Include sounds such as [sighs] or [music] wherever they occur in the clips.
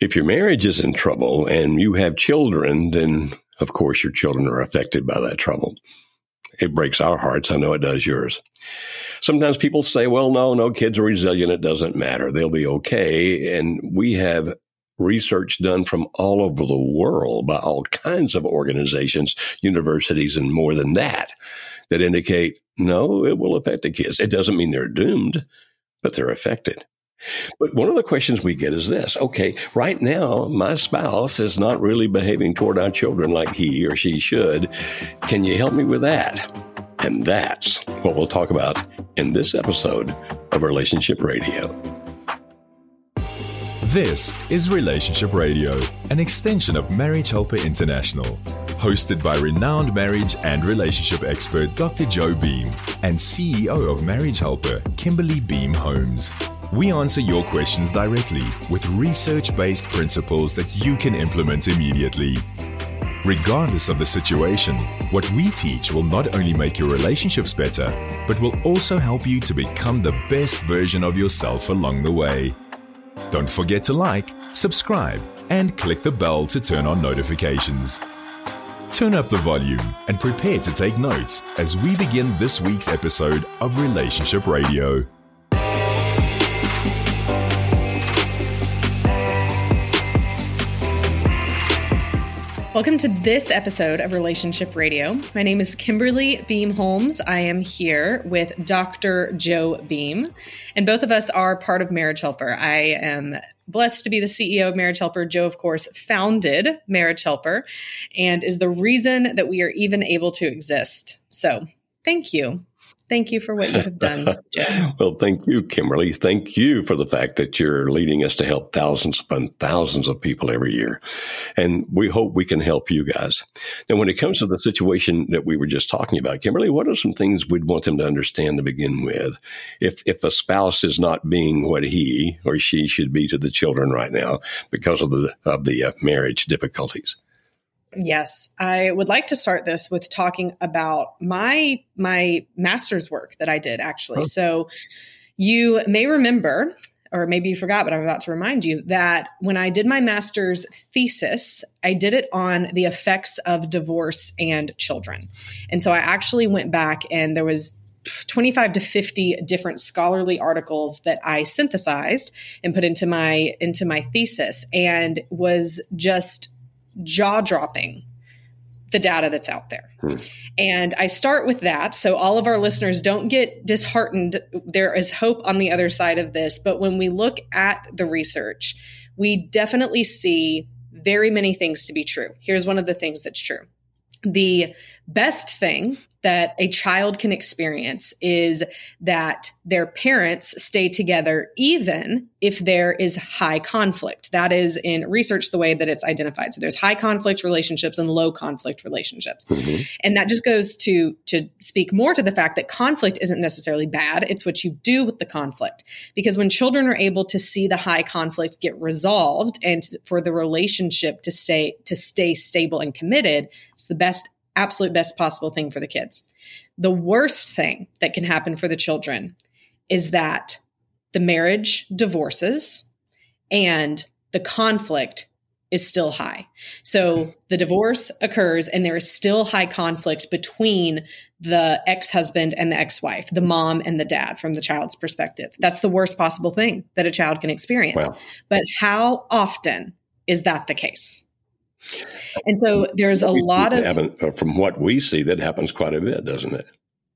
If your marriage is in trouble and you have children, then of course your children are affected by that trouble. It breaks our hearts. I know it does yours. Sometimes people say, well, no, no, kids are resilient. It doesn't matter. They'll be okay. And we have research done from all over the world by all kinds of organizations, universities, and more than that, that indicate no, it will affect the kids. It doesn't mean they're doomed, but they're affected. But one of the questions we get is this okay, right now, my spouse is not really behaving toward our children like he or she should. Can you help me with that? And that's what we'll talk about in this episode of Relationship Radio. This is Relationship Radio, an extension of Marriage Helper International, hosted by renowned marriage and relationship expert Dr. Joe Beam and CEO of Marriage Helper, Kimberly Beam Holmes. We answer your questions directly with research based principles that you can implement immediately. Regardless of the situation, what we teach will not only make your relationships better, but will also help you to become the best version of yourself along the way. Don't forget to like, subscribe, and click the bell to turn on notifications. Turn up the volume and prepare to take notes as we begin this week's episode of Relationship Radio. Welcome to this episode of Relationship Radio. My name is Kimberly Beam Holmes. I am here with Dr. Joe Beam, and both of us are part of Marriage Helper. I am blessed to be the CEO of Marriage Helper. Joe, of course, founded Marriage Helper and is the reason that we are even able to exist. So, thank you Thank you for what you have done, [laughs] Joe. well, thank you, Kimberly. Thank you for the fact that you're leading us to help thousands upon thousands of people every year. And we hope we can help you guys. Now, when it comes to the situation that we were just talking about, Kimberly, what are some things we'd want them to understand to begin with? If, if a spouse is not being what he or she should be to the children right now because of the, of the uh, marriage difficulties? Yes, I would like to start this with talking about my my master's work that I did actually. Oh. So you may remember or maybe you forgot, but I'm about to remind you that when I did my master's thesis, I did it on the effects of divorce and children. And so I actually went back and there was 25 to 50 different scholarly articles that I synthesized and put into my into my thesis and was just jaw dropping the data that's out there. Hmm. And I start with that. So all of our listeners don't get disheartened. There is hope on the other side of this. But when we look at the research, we definitely see very many things to be true. Here's one of the things that's true. The best thing that a child can experience is that their parents stay together even if there is high conflict. That is in research the way that it's identified. So there's high conflict relationships and low conflict relationships. Mm-hmm. And that just goes to to speak more to the fact that conflict isn't necessarily bad. It's what you do with the conflict. Because when children are able to see the high conflict get resolved and for the relationship to stay to stay stable and committed, it's the best absolute best possible thing for the kids. The worst thing that can happen for the children is that the marriage divorces and the conflict is still high. So the divorce occurs and there is still high conflict between the ex-husband and the ex-wife, the mom and the dad from the child's perspective. That's the worst possible thing that a child can experience. Wow. But how often is that the case? And so there's a lot of uh, from what we see that happens quite a bit, doesn't it?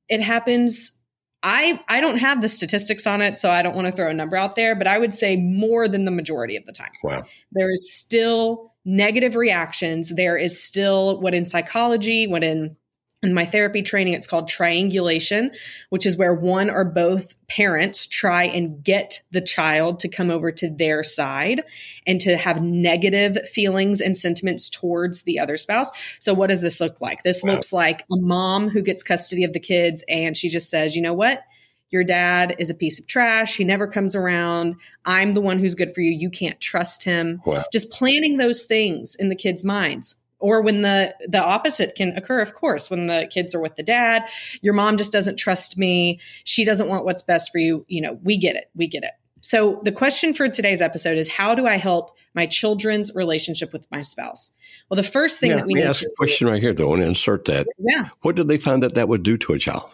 It happens I I don't have the statistics on it, so I don't want to throw a number out there, but I would say more than the majority of the time. Wow. There is still negative reactions. There is still what in psychology, what in in my therapy training, it's called triangulation, which is where one or both parents try and get the child to come over to their side and to have negative feelings and sentiments towards the other spouse. So, what does this look like? This wow. looks like a mom who gets custody of the kids and she just says, you know what? Your dad is a piece of trash. He never comes around. I'm the one who's good for you. You can't trust him. Wow. Just planting those things in the kids' minds or when the the opposite can occur of course when the kids are with the dad your mom just doesn't trust me she doesn't want what's best for you you know we get it we get it. So the question for today's episode is how do i help my children's relationship with my spouse? Well the first thing yeah, that we need ask to a question right here though. And insert that. Yeah. What did they find that that would do to a child?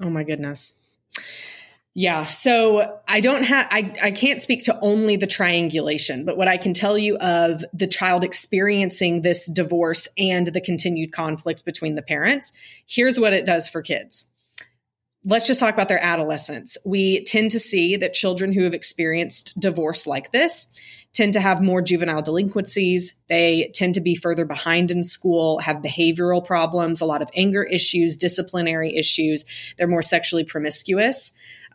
Oh my goodness yeah. So I don't have, I, I can't speak to only the triangulation, but what I can tell you of the child experiencing this divorce and the continued conflict between the parents, here's what it does for kids. Let's just talk about their adolescence. We tend to see that children who have experienced divorce like this tend to have more juvenile delinquencies. They tend to be further behind in school, have behavioral problems, a lot of anger issues, disciplinary issues. They're more sexually promiscuous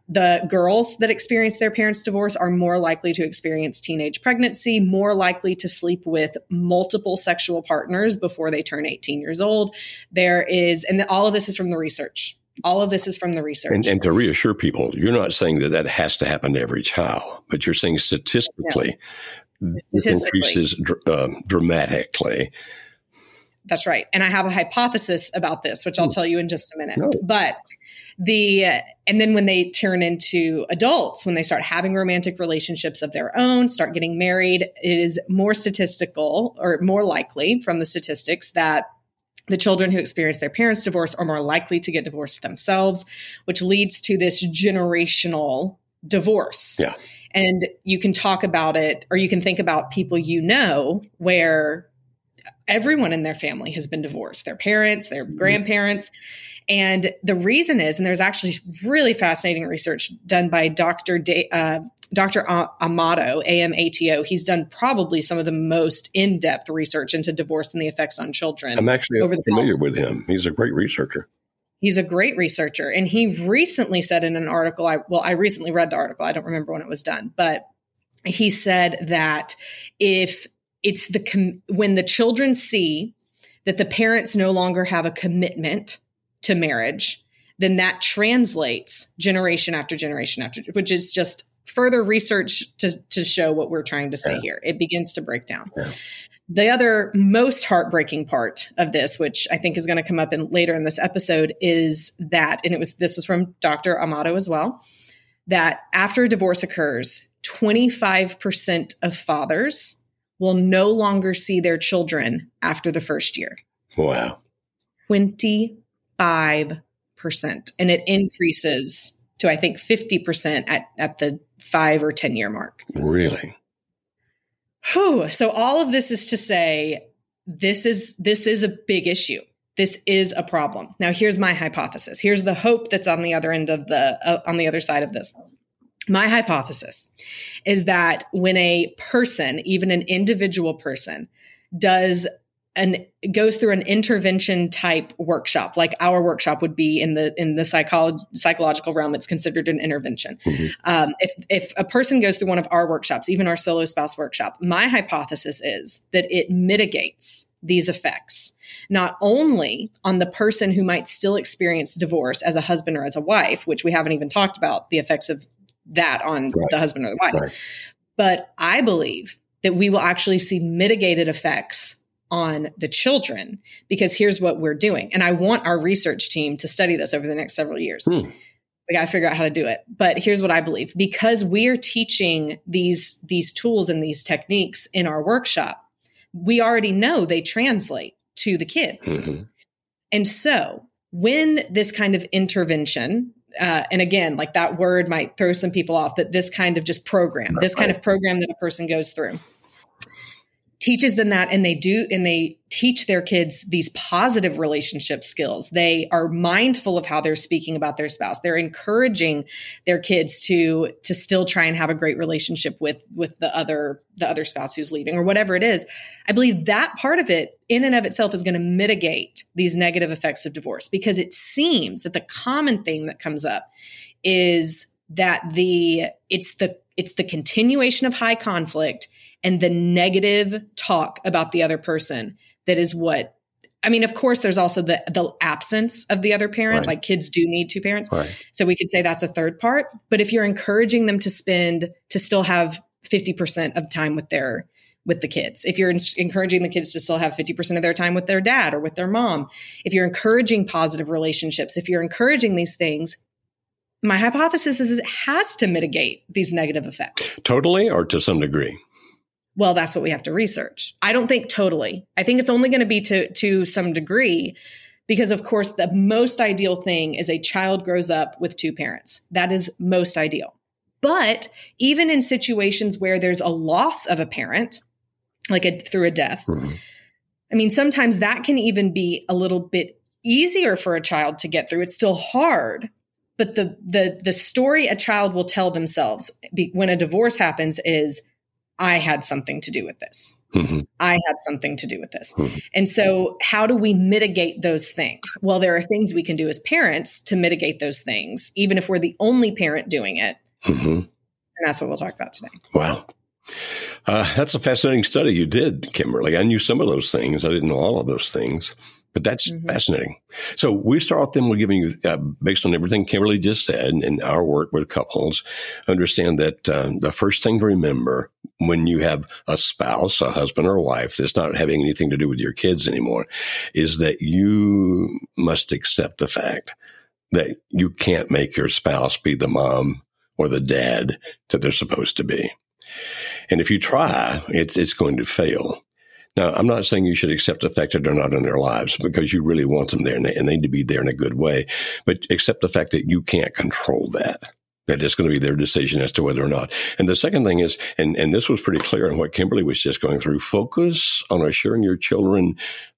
the girls that experience their parents' divorce are more likely to experience teenage pregnancy, more likely to sleep with multiple sexual partners before they turn 18 years old. There is, and all of this is from the research. All of this is from the research. And, and to reassure people, you're not saying that that has to happen to every child, but you're saying statistically, yeah. statistically. increases dr- uh, dramatically. That's right. And I have a hypothesis about this, which I'll hmm. tell you in just a minute. No. But the and then when they turn into adults when they start having romantic relationships of their own start getting married it is more statistical or more likely from the statistics that the children who experience their parents divorce are more likely to get divorced themselves which leads to this generational divorce yeah and you can talk about it or you can think about people you know where everyone in their family has been divorced their parents their grandparents and the reason is, and there's actually really fascinating research done by Dr. Da- uh, Dr. Amato, AMATO. He's done probably some of the most in depth research into divorce and the effects on children. I'm actually over familiar with him. He's a great researcher. He's a great researcher. And he recently said in an article, I, well, I recently read the article. I don't remember when it was done, but he said that if it's the, com- when the children see that the parents no longer have a commitment to marriage, then that translates generation after generation after, which is just further research to, to show what we're trying to say yeah. here. It begins to break down. Yeah. The other most heartbreaking part of this, which I think is going to come up in later in this episode, is that, and it was this was from Dr. Amato as well, that after a divorce occurs, 25% of fathers will no longer see their children after the first year. Wow. 20 5%. And it increases to, I think, 50% at, at the five or 10 year mark. Really? Whew. So all of this is to say, this is this is a big issue. This is a problem. Now, here's my hypothesis. Here's the hope that's on the other end of the uh, on the other side of this. My hypothesis is that when a person, even an individual person, does an goes through an intervention type workshop like our workshop would be in the in the psychology psychological realm it's considered an intervention mm-hmm. um, if if a person goes through one of our workshops even our solo spouse workshop my hypothesis is that it mitigates these effects not only on the person who might still experience divorce as a husband or as a wife which we haven't even talked about the effects of that on right. the husband or the wife right. but i believe that we will actually see mitigated effects on the children because here's what we're doing. And I want our research team to study this over the next several years. Hmm. We got to figure out how to do it. But here's what I believe because we're teaching these, these tools and these techniques in our workshop, we already know they translate to the kids. Mm-hmm. And so when this kind of intervention, uh, and again, like that word might throw some people off, but this kind of just program, this kind of program that a person goes through teaches them that and they do and they teach their kids these positive relationship skills. They are mindful of how they're speaking about their spouse. They're encouraging their kids to to still try and have a great relationship with with the other the other spouse who's leaving or whatever it is. I believe that part of it in and of itself is going to mitigate these negative effects of divorce because it seems that the common thing that comes up is that the it's the it's the continuation of high conflict and the negative talk about the other person that is what I mean, of course, there's also the the absence of the other parent. Right. Like kids do need two parents, right. so we could say that's a third part. But if you're encouraging them to spend to still have fifty percent of time with their with the kids, if you're encouraging the kids to still have fifty percent of their time with their dad or with their mom, if you're encouraging positive relationships, if you're encouraging these things, my hypothesis is it has to mitigate these negative effects. Totally, or to some degree. Well, that's what we have to research. I don't think totally. I think it's only going to be to to some degree because of course the most ideal thing is a child grows up with two parents. That is most ideal. But even in situations where there's a loss of a parent, like a, through a death, mm-hmm. I mean, sometimes that can even be a little bit easier for a child to get through. It's still hard, but the the the story a child will tell themselves when a divorce happens is I had something to do with this. Mm-hmm. I had something to do with this. Mm-hmm. And so, how do we mitigate those things? Well, there are things we can do as parents to mitigate those things, even if we're the only parent doing it. Mm-hmm. And that's what we'll talk about today. Wow. Uh, that's a fascinating study you did, Kimberly. I knew some of those things. I didn't know all of those things. But that's mm-hmm. fascinating. So we start off then with giving you, uh, based on everything Kimberly just said and our work with couples, understand that uh, the first thing to remember when you have a spouse, a husband or a wife that's not having anything to do with your kids anymore is that you must accept the fact that you can't make your spouse be the mom or the dad that they're supposed to be. And if you try, it's, it's going to fail. Now, I'm not saying you should accept the fact that they're not in their lives because you really want them there and they, and they need to be there in a good way, but accept the fact that you can't control that. That it's going to be their decision as to whether or not. And the second thing is, and, and this was pretty clear in what Kimberly was just going through, focus on assuring your children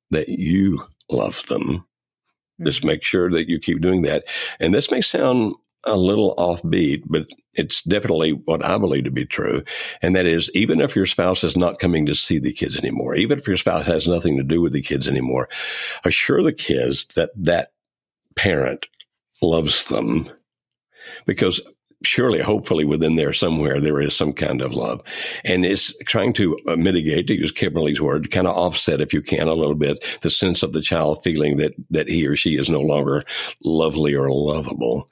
that you love them. Mm-hmm. Just make sure that you keep doing that. And this may sound a little offbeat, but it's definitely what I believe to be true. And that is, even if your spouse is not coming to see the kids anymore, even if your spouse has nothing to do with the kids anymore, assure the kids that that parent loves them because surely, hopefully, within there somewhere, there is some kind of love. And it's trying to uh, mitigate, to use Kimberly's word, kind of offset, if you can, a little bit, the sense of the child feeling that, that he or she is no longer lovely or lovable.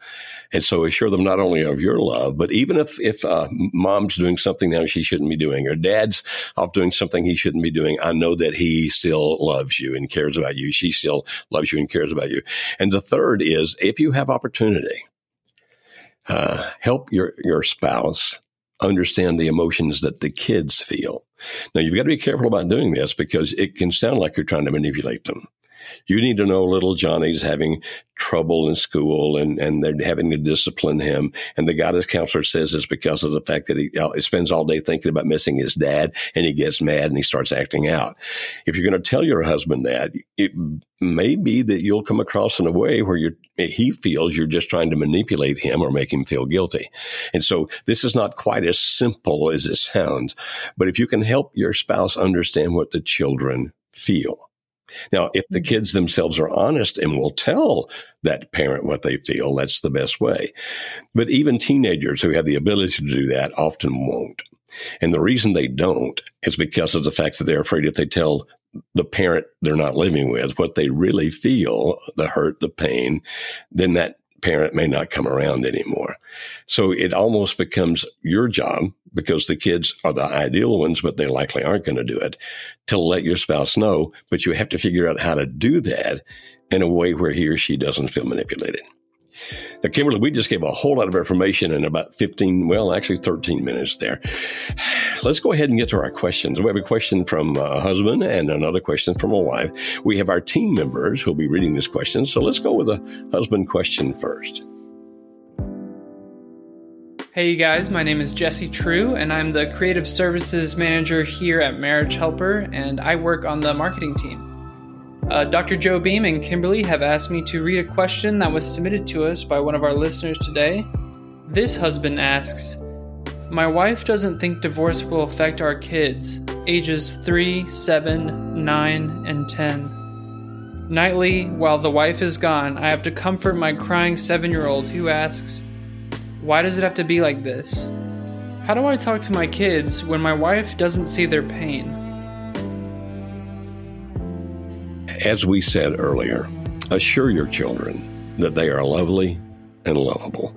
And so assure them not only of your love, but even if, if uh, mom's doing something now she shouldn't be doing, or dad's off doing something he shouldn't be doing, I know that he still loves you and cares about you. She still loves you and cares about you. And the third is if you have opportunity, uh, help your, your spouse understand the emotions that the kids feel. Now, you've got to be careful about doing this because it can sound like you're trying to manipulate them. You need to know little Johnny's having trouble in school and, and they're having to discipline him. And the guidance counselor says it's because of the fact that he, uh, he spends all day thinking about missing his dad and he gets mad and he starts acting out. If you're going to tell your husband that, it may be that you'll come across in a way where you're, he feels you're just trying to manipulate him or make him feel guilty. And so this is not quite as simple as it sounds. But if you can help your spouse understand what the children feel, now, if the mm-hmm. kids themselves are honest and will tell that parent what they feel, that's the best way. But even teenagers who have the ability to do that often won't. And the reason they don't is because of the fact that they're afraid if they tell the parent they're not living with what they really feel, the hurt, the pain, then that parent may not come around anymore. So it almost becomes your job because the kids are the ideal ones, but they likely aren't going to do it to let your spouse know. But you have to figure out how to do that in a way where he or she doesn't feel manipulated. Now, Kimberly, we just gave a whole lot of information in about 15, well, actually 13 minutes there. [sighs] Let's go ahead and get to our questions. We have a question from a husband and another question from a wife. We have our team members who'll be reading this question. So let's go with a husband question first. Hey, you guys, my name is Jesse True, and I'm the Creative Services Manager here at Marriage Helper, and I work on the marketing team. Uh, Dr. Joe Beam and Kimberly have asked me to read a question that was submitted to us by one of our listeners today. This husband asks My wife doesn't think divorce will affect our kids, ages 3, 7, 9, and 10. Nightly, while the wife is gone, I have to comfort my crying seven year old who asks, Why does it have to be like this? How do I talk to my kids when my wife doesn't see their pain? As we said earlier, assure your children that they are lovely and lovable.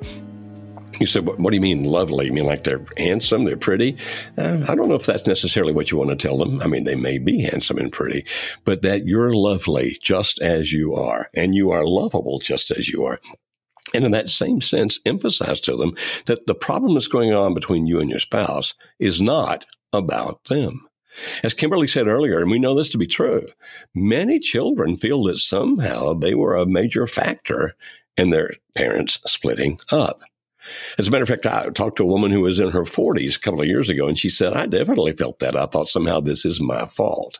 You said, what, what, do you mean lovely? You mean like they're handsome, they're pretty? Uh, I don't know if that's necessarily what you want to tell them. I mean, they may be handsome and pretty, but that you're lovely just as you are, and you are lovable just as you are. And in that same sense, emphasize to them that the problem that's going on between you and your spouse is not about them. As Kimberly said earlier, and we know this to be true, many children feel that somehow they were a major factor in their parents splitting up. As a matter of fact, I talked to a woman who was in her 40s a couple of years ago, and she said, I definitely felt that. I thought somehow this is my fault.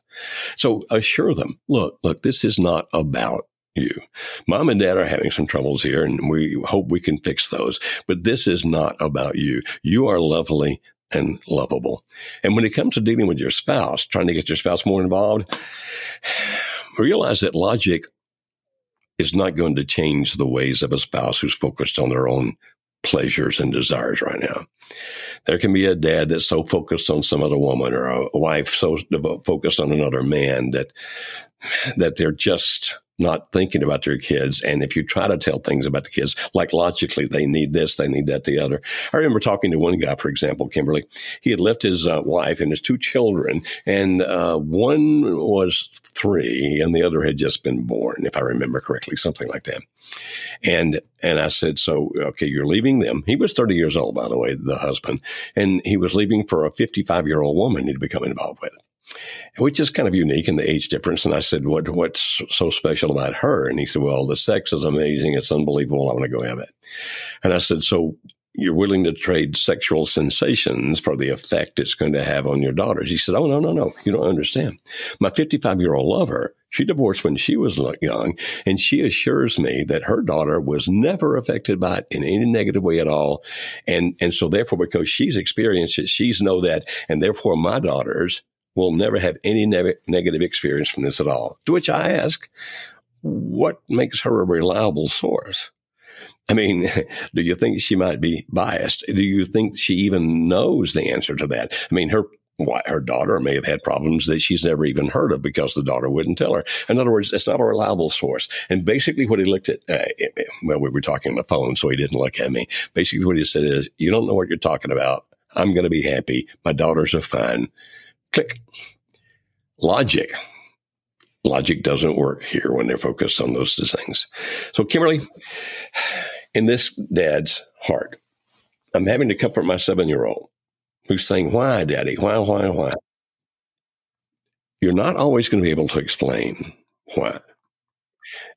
So assure them, look, look, this is not about you. Mom and dad are having some troubles here, and we hope we can fix those. But this is not about you. You are lovely and lovable. And when it comes to dealing with your spouse, trying to get your spouse more involved, [sighs] realize that logic is not going to change the ways of a spouse who's focused on their own pleasures and desires right now. There can be a dad that's so focused on some other woman or a wife so focused on another man that that they're just not thinking about their kids. And if you try to tell things about the kids, like logically, they need this, they need that, the other. I remember talking to one guy, for example, Kimberly. He had left his uh, wife and his two children, and uh, one was three, and the other had just been born, if I remember correctly, something like that. And and I said, so okay, you're leaving them. He was 30 years old, by the way, the husband, and he was leaving for a 55 year old woman he'd become involved with which is kind of unique in the age difference. And I said, "What what's so special about her?" And he said, "Well, the sex is amazing. It's unbelievable. I want to go have it." And I said, "So." You're willing to trade sexual sensations for the effect it's going to have on your daughters. He said, Oh, no, no, no. You don't understand. My 55 year old lover, she divorced when she was young, and she assures me that her daughter was never affected by it in any negative way at all. And, and so therefore, because she's experienced it, she's know that, and therefore my daughters will never have any ne- negative experience from this at all. To which I ask, what makes her a reliable source? I mean, [laughs] do you think she might be biased? Do you think she even knows the answer to that? I mean, her her daughter may have had problems that she's never even heard of because the daughter wouldn't tell her. In other words, it's not a reliable source. And basically, what he looked at, uh, well, we were talking on the phone, so he didn't look at me. Basically, what he said is, "You don't know what you're talking about. I'm going to be happy. My daughters are fine. Click. Logic. Logic doesn't work here when they're focused on those things. So, Kimberly, in this dad's heart, I'm having to comfort my seven year old who's saying, Why, daddy? Why, why, why? You're not always going to be able to explain why.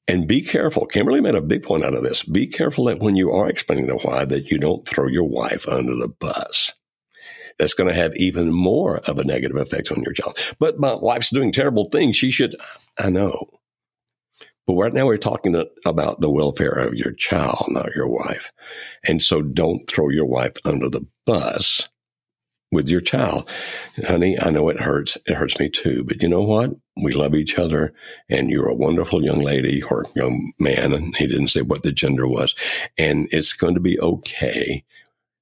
And be careful. Kimberly made a big point out of this. Be careful that when you are explaining the why, that you don't throw your wife under the bus that's going to have even more of a negative effect on your child. But my wife's doing terrible things. She should, I know. But right now we're talking about the welfare of your child, not your wife. And so don't throw your wife under the bus with your child. Honey, I know it hurts. It hurts me too. But you know what? We love each other and you're a wonderful young lady or young man. And he didn't say what the gender was. And it's going to be okay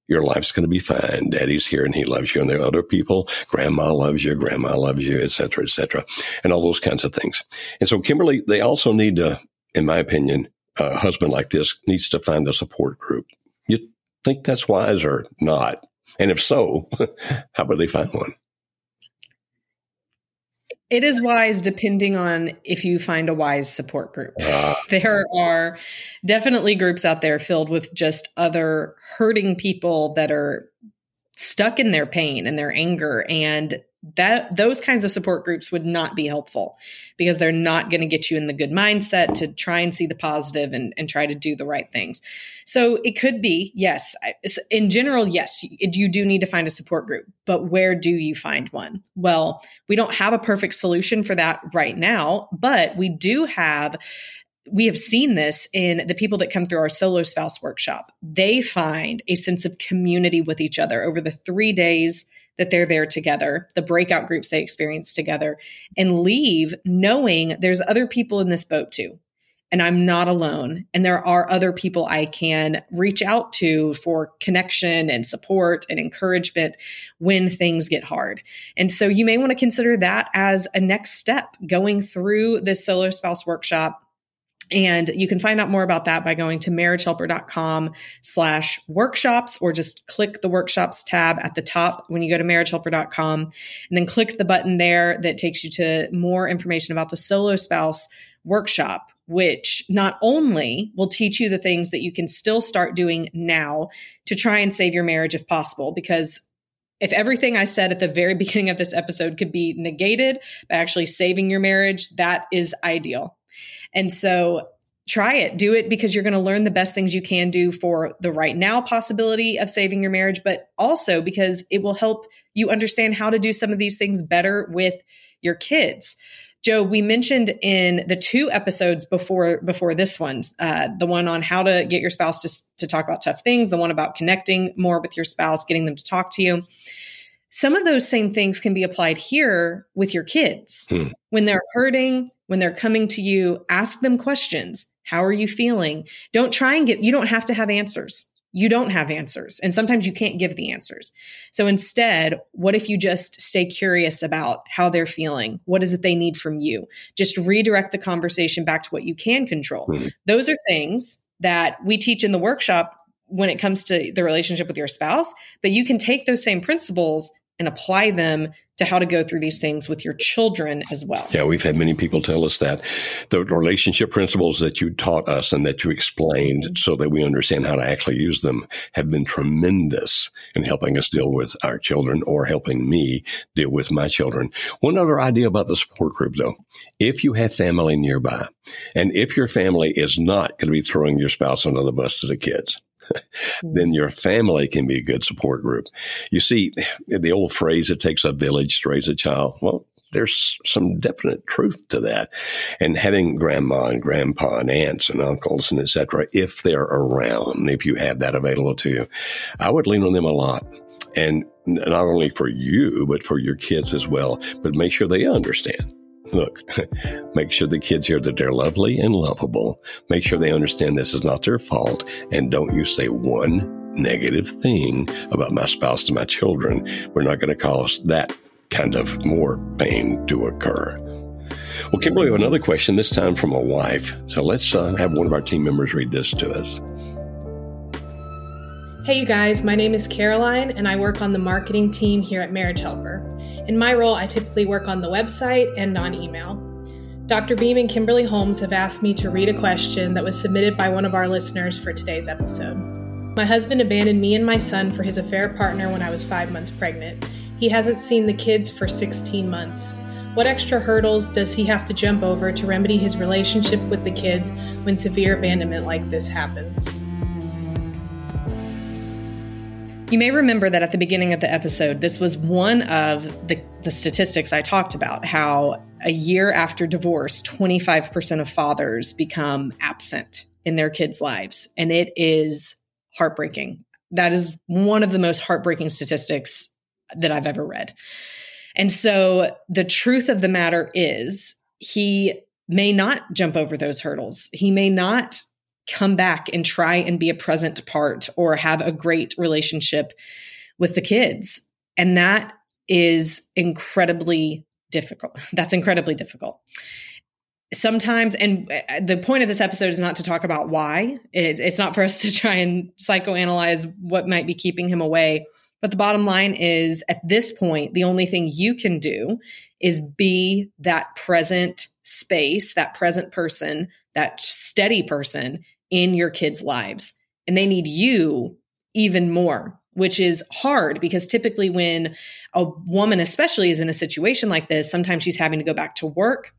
your life's going to be fine. Daddy's here and he loves you. And there are other people. Grandma loves you. Grandma loves you, et cetera, et cetera, and all those kinds of things. And so, Kimberly, they also need to, in my opinion, a husband like this needs to find a support group. You think that's wise or not? And if so, [laughs] how would they find one? It is wise depending on if you find a wise support group. Uh, there are definitely groups out there filled with just other hurting people that are stuck in their pain and their anger and that those kinds of support groups would not be helpful because they're not going to get you in the good mindset to try and see the positive and, and try to do the right things so it could be yes in general yes you do need to find a support group but where do you find one well we don't have a perfect solution for that right now but we do have we have seen this in the people that come through our solo spouse workshop. They find a sense of community with each other over the three days that they're there together, the breakout groups they experience together, and leave knowing there's other people in this boat too. And I'm not alone. And there are other people I can reach out to for connection and support and encouragement when things get hard. And so you may want to consider that as a next step going through this solo spouse workshop and you can find out more about that by going to marriagehelper.com slash workshops or just click the workshops tab at the top when you go to marriagehelper.com and then click the button there that takes you to more information about the solo spouse workshop, which not only will teach you the things that you can still start doing now to try and save your marriage if possible, because if everything I said at the very [laughs] beginning of this episode could be negated by actually saving your marriage, that is ideal. And so try it. Do it because you're going to learn the best things you can do for the right now possibility of saving your marriage, but also because it will help you understand how to do some of these things better with your kids. Joe, we mentioned in the two episodes before before this one, uh, the one on how to get your spouse to, to talk about tough things, the one about connecting more with your spouse, getting them to talk to you. Some of those same things can be applied here with your kids. Hmm. When they're hurting, when they're coming to you, ask them questions. How are you feeling? Don't try and get, you don't have to have answers. You don't have answers. And sometimes you can't give the answers. So instead, what if you just stay curious about how they're feeling? What is it they need from you? Just redirect the conversation back to what you can control. Mm-hmm. Those are things that we teach in the workshop when it comes to the relationship with your spouse, but you can take those same principles and apply them to how to go through these things with your children as well. Yeah, we've had many people tell us that the relationship principles that you taught us and that you explained mm-hmm. so that we understand how to actually use them have been tremendous in helping us deal with our children or helping me deal with my children. One other idea about the support group though, if you have family nearby and if your family is not going to be throwing your spouse under the bus to the kids, Mm-hmm. then your family can be a good support group. You see, the old phrase, it takes a village to raise a child. Well, there's some definite truth to that. And having grandma and grandpa and aunts and uncles and etc., if they're around, if you have that available to you, I would lean on them a lot. And not only for you, but for your kids as well. But make sure they understand Look, [laughs] make sure the kids hear that they're lovely and lovable. Make sure they understand this is not their fault. And don't you say one negative thing about my spouse to my children. We're not going to cause that kind of more pain to occur. Well, Kimberly, we have another question, this time from a wife. So let's uh, have one of our team members read this to us. Hey, you guys, my name is Caroline, and I work on the marketing team here at Marriage Helper. In my role, I typically work on the website and on email. Dr. Beam and Kimberly Holmes have asked me to read a question that was submitted by one of our listeners for today's episode. My husband abandoned me and my son for his affair partner when I was five months pregnant. He hasn't seen the kids for 16 months. What extra hurdles does he have to jump over to remedy his relationship with the kids when severe abandonment like this happens? You may remember that at the beginning of the episode, this was one of the, the statistics I talked about how a year after divorce, 25% of fathers become absent in their kids' lives. And it is heartbreaking. That is one of the most heartbreaking statistics that I've ever read. And so the truth of the matter is, he may not jump over those hurdles. He may not come back and try and be a present part or have a great relationship with the kids. And that is incredibly difficult. [laughs] That's incredibly difficult. Sometimes, and uh, the point of this episode is not to talk about why. It, it's not for us [laughs] to try and psychoanalyze what might be keeping him away. But the bottom line is at this point, the only thing you can do is be that present space, that present person, that steady person in your kids' lives. And they need you even more which is hard because typically when a woman, especially, is in a situation like this, sometimes she's having to go back to work.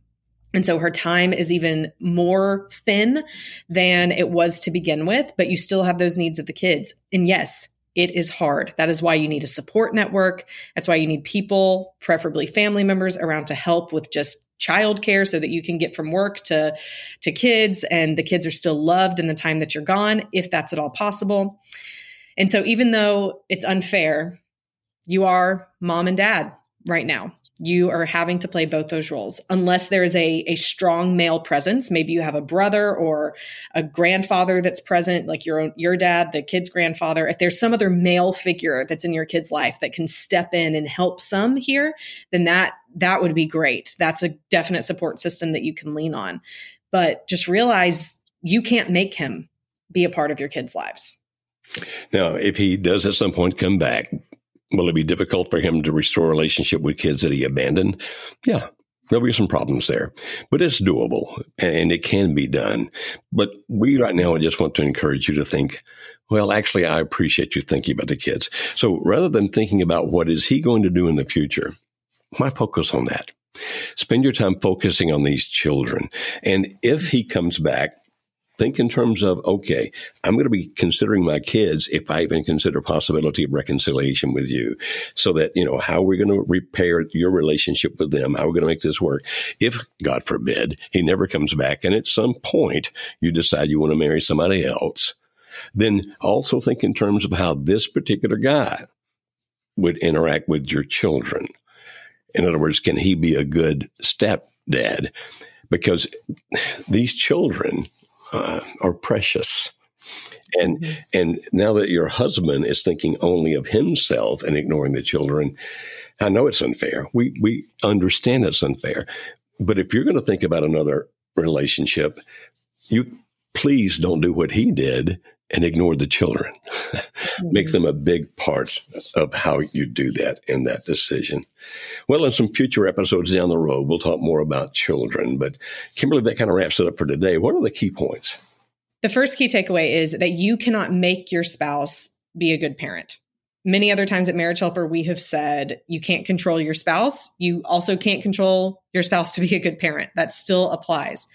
And so her time is even more thin than it was to begin with, but you still have those needs of the kids. And yes, it is hard. That is why you need a support network. That's why you need people, preferably family members, around to help with just childcare so that you can get from work to to kids and the kids are still loved in the time that you're gone if that's at all possible. And so even though it's unfair, you are mom and dad right now. You are having to play both those roles unless there is a, a strong male presence. Maybe you have a brother or a grandfather that's present, like your own, your dad, the kid's grandfather. If there's some other male figure that's in your kid's life that can step in and help some here, then that that would be great. That's a definite support system that you can lean on. But just realize you can't make him be a part of your kids' lives. Now, if he does at some point come back, will it be difficult for him to restore a relationship with kids that he abandoned? Yeah, there'll be some problems there, but it's doable and it can be done. But we right now, I just want to encourage you to think, well, actually, I appreciate you thinking about the kids. So rather than thinking about what is he going to do in the future, my focus on that. Spend your time focusing on these children. And if he comes back think in terms of okay i'm going to be considering my kids if i even consider possibility of reconciliation with you. So that you know how we're going to repair your relationship with them? How we're going to make this work? If god forbid he never comes back and at some point you decide you want to marry somebody else then also think in terms of how this particular guy would interact with your children. In other words can he be a good stepdad? Because these children uh, are precious. And mm-hmm. and now that your husband is thinking only of himself and ignoring the children, I know it's unfair. We we understand it's unfair. But if you're going to think about another relationship, you please don't do what he did and ignore the children. [laughs] Mm-hmm. Make them a big part of how you do that in that decision. Well, in some future episodes down the road, we'll talk more about children. But Kimberly, that kind of wraps it up for today. What are the key points? The first key takeaway is that you cannot make your spouse be a good parent. Many other times at Marriage Helper, we have said you can't control your spouse. You also can't control your spouse to be a good parent. That still applies.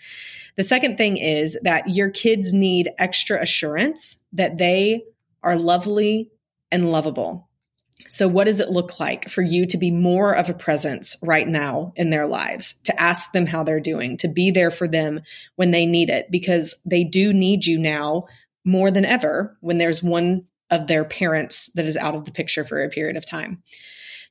The second thing is that your kids need extra assurance that they are lovely and lovable. So, what does it look like for you to be more of a presence right now in their lives, to ask them how they're doing, to be there for them when they need it? Because they do need you now more than ever when there's one of their parents that is out of the picture for a period of time.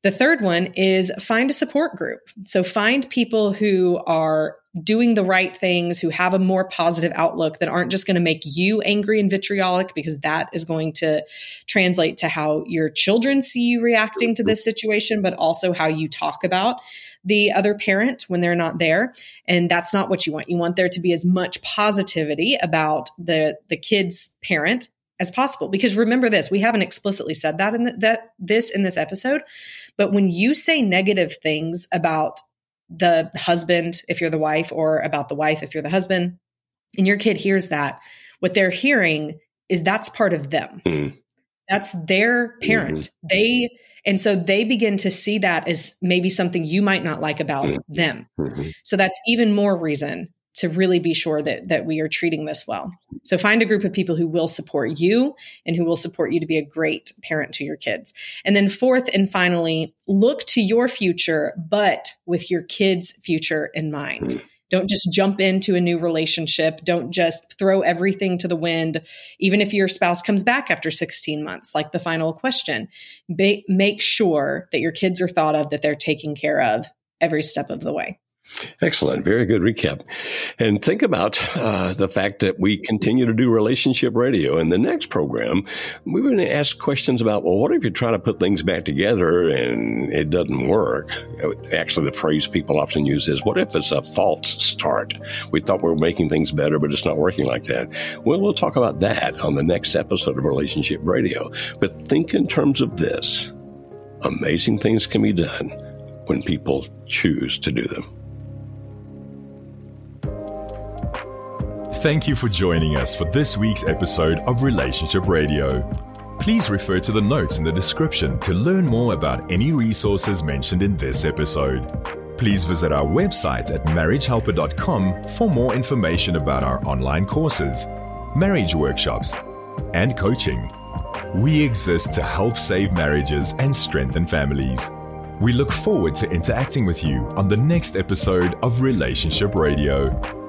The third one is find a support group. So find people who are doing the right things, who have a more positive outlook that aren't just going to make you angry and vitriolic, because that is going to translate to how your children see you reacting to this situation, but also how you talk about the other parent when they're not there. And that's not what you want. You want there to be as much positivity about the, the kid's parent as possible. Because remember this, we haven't explicitly said that in the, that this in this episode, but when you say negative things about the husband, if you're the wife, or about the wife, if you're the husband, and your kid hears that, what they're hearing is that's part of them. Mm. That's their parent. Mm-hmm. They, and so they begin to see that as maybe something you might not like about mm-hmm. them. Mm-hmm. So that's even more reason to really be sure that that we are treating this well. So find a group of people who will support you and who will support you to be a great parent to your kids. And then fourth and finally, look to your future but with your kids' future in mind. Mm. Don't just jump into a new relationship. Don't just throw everything to the wind, even if your spouse comes back after 16 months, like the final question. Ba- make sure that your kids are thought of, that they're taken care of every step of the way. Excellent. Very good recap. And think about uh, the fact that we continue to do relationship radio. In the next program, we're going to ask questions about, well, what if you try to put things back together and it doesn't work? Actually, the phrase people often use is, what if it's a false start? We thought we were making things better, but it's not working like that. Well, we'll talk about that on the next episode of Relationship Radio. But think in terms of this amazing things can be done when people choose to do them. Thank you for joining us for this week's episode of Relationship Radio. Please refer to the notes in the description to learn more about any resources mentioned in this episode. Please visit our website at marriagehelper.com for more information about our online courses, marriage workshops, and coaching. We exist to help save marriages and strengthen families. We look forward to interacting with you on the next episode of Relationship Radio.